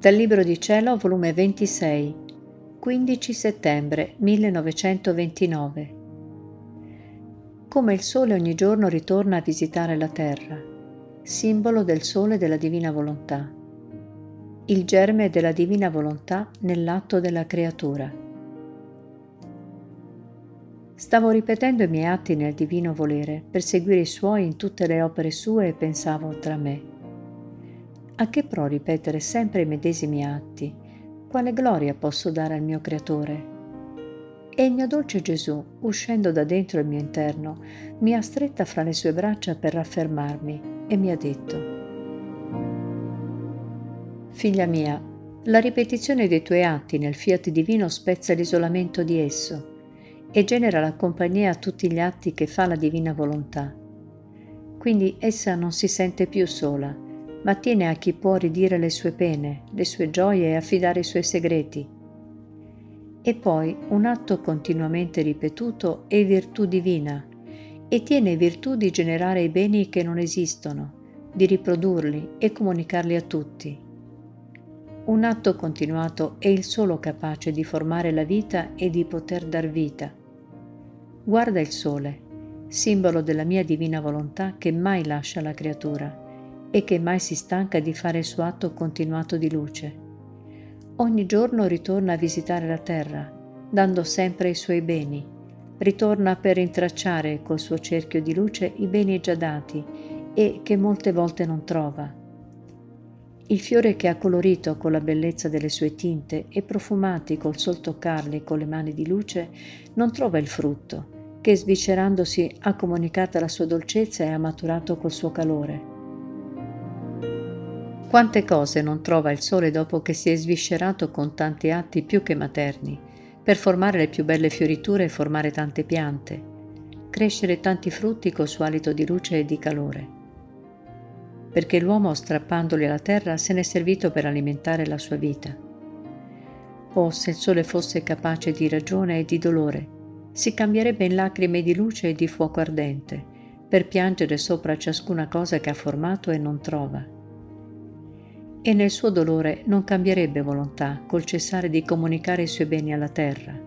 Dal Libro di Cielo, volume 26, 15 settembre 1929. Come il Sole ogni giorno ritorna a visitare la Terra, simbolo del Sole della Divina Volontà, il germe della Divina Volontà nell'atto della creatura. Stavo ripetendo i miei atti nel divino volere per seguire i suoi in tutte le opere sue e pensavo tra me a che pro ripetere sempre i medesimi atti? Quale gloria posso dare al mio Creatore? E il mio dolce Gesù, uscendo da dentro il mio interno, mi ha stretta fra le sue braccia per raffermarmi e mi ha detto, Figlia mia, la ripetizione dei tuoi atti nel fiat divino spezza l'isolamento di esso e genera la compagnia a tutti gli atti che fa la divina volontà. Quindi essa non si sente più sola, ma tiene a chi può ridire le sue pene, le sue gioie e affidare i suoi segreti. E poi un atto continuamente ripetuto è virtù divina e tiene virtù di generare i beni che non esistono, di riprodurli e comunicarli a tutti. Un atto continuato è il solo capace di formare la vita e di poter dar vita. Guarda il sole, simbolo della mia divina volontà che mai lascia la creatura e che mai si stanca di fare il suo atto continuato di luce. Ogni giorno ritorna a visitare la terra, dando sempre i suoi beni. Ritorna per rintracciare col suo cerchio di luce i beni già dati e che molte volte non trova. Il fiore che ha colorito con la bellezza delle sue tinte e profumati col sol toccarli con le mani di luce, non trova il frutto, che sviscerandosi ha comunicata la sua dolcezza e ha maturato col suo calore. Quante cose non trova il sole dopo che si è sviscerato con tanti atti più che materni, per formare le più belle fioriture e formare tante piante, crescere tanti frutti col suo alito di luce e di calore. Perché l'uomo, strappandoli alla terra, se n'è servito per alimentare la sua vita. Oh, se il sole fosse capace di ragione e di dolore, si cambierebbe in lacrime di luce e di fuoco ardente, per piangere sopra ciascuna cosa che ha formato e non trova e nel suo dolore non cambierebbe volontà col cessare di comunicare i suoi beni alla terra,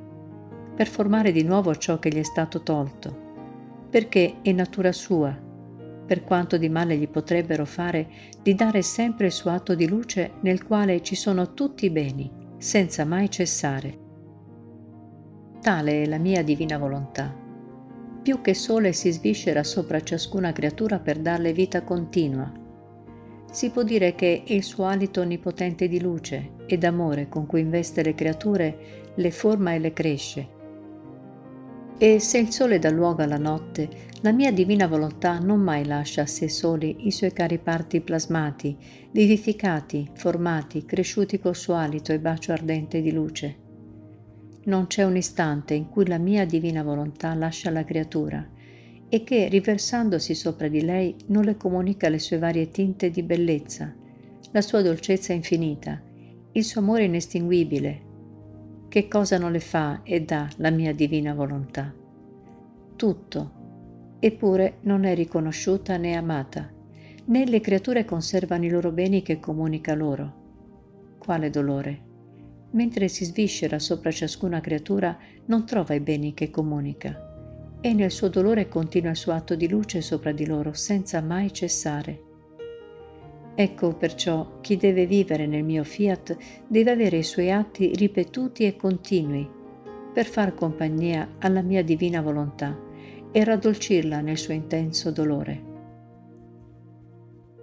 per formare di nuovo ciò che gli è stato tolto, perché è natura sua, per quanto di male gli potrebbero fare, di dare sempre il suo atto di luce nel quale ci sono tutti i beni, senza mai cessare. Tale è la mia divina volontà. Più che sole si sviscera sopra ciascuna creatura per darle vita continua, si può dire che il suo alito onnipotente di luce e d'amore con cui investe le creature, le forma e le cresce. E se il sole dà luogo alla notte, la mia divina volontà non mai lascia a sé soli i suoi cari parti plasmati, vivificati, formati, cresciuti col suo alito e bacio ardente di luce. Non c'è un istante in cui la mia divina volontà lascia la creatura, e che, riversandosi sopra di lei, non le comunica le sue varie tinte di bellezza, la sua dolcezza infinita, il suo amore inestinguibile. Che cosa non le fa e dà la mia divina volontà? Tutto, eppure non è riconosciuta né amata, né le creature conservano i loro beni che comunica loro. Quale dolore! Mentre si sviscera sopra ciascuna creatura, non trova i beni che comunica e nel suo dolore continua il suo atto di luce sopra di loro senza mai cessare. Ecco perciò chi deve vivere nel mio fiat deve avere i suoi atti ripetuti e continui per far compagnia alla mia divina volontà e raddolcirla nel suo intenso dolore.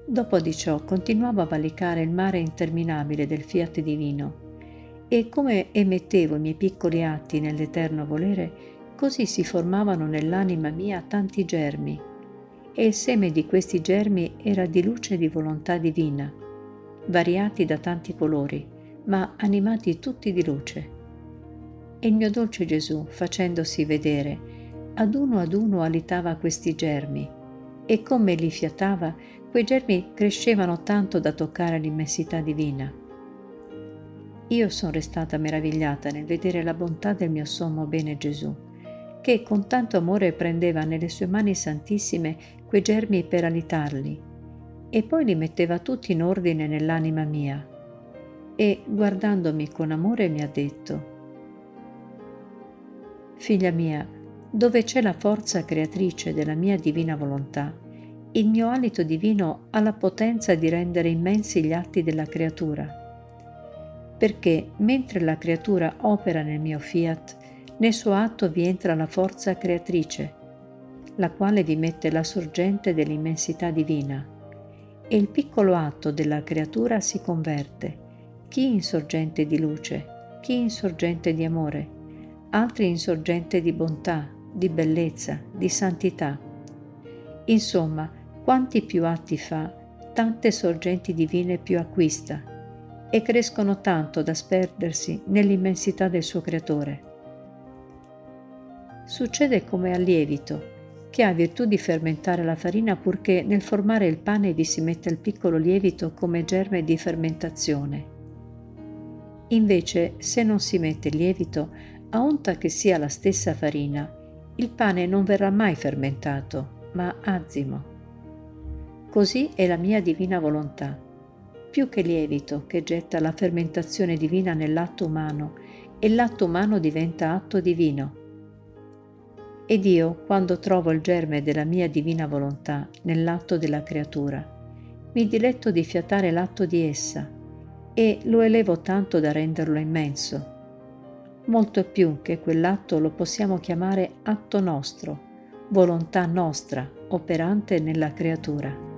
Dopo di ciò continuavo a valicare il mare interminabile del fiat divino e come emettevo i miei piccoli atti nell'eterno volere, Così si formavano nell'anima mia tanti germi, e il seme di questi germi era di luce di volontà divina, variati da tanti colori, ma animati tutti di luce. E il mio dolce Gesù, facendosi vedere, ad uno ad uno alitava questi germi, e come li fiatava, quei germi crescevano tanto da toccare l'immensità divina. Io sono restata meravigliata nel vedere la bontà del mio sommo bene Gesù che con tanto amore prendeva nelle sue mani santissime quei germi per alitarli e poi li metteva tutti in ordine nell'anima mia. e, guardandomi con amore, mi ha detto, Figlia mia, dove c'è la forza creatrice della mia divina volontà, il mio alito divino ha la potenza di rendere immensi gli atti della creatura. Perché mentre la creatura opera nel mio fiat, nel suo atto vi entra la forza creatrice, la quale vi mette la sorgente dell'immensità divina, e il piccolo atto della creatura si converte, chi in sorgente di luce, chi in sorgente di amore, altri in sorgente di bontà, di bellezza, di santità. Insomma, quanti più atti fa, tante sorgenti divine più acquista, e crescono tanto da sperdersi nell'immensità del suo creatore. Succede come al lievito, che ha virtù di fermentare la farina purché nel formare il pane vi si metta il piccolo lievito come germe di fermentazione. Invece, se non si mette il lievito, a onta che sia la stessa farina, il pane non verrà mai fermentato, ma azimo. Così è la mia divina volontà, più che lievito che getta la fermentazione divina nell'atto umano e l'atto umano diventa atto divino ed io, quando trovo il germe della mia divina volontà nell'atto della creatura, mi diletto di fiatare l'atto di essa e lo elevo tanto da renderlo immenso. Molto più che quell'atto lo possiamo chiamare atto nostro, volontà nostra, operante nella creatura.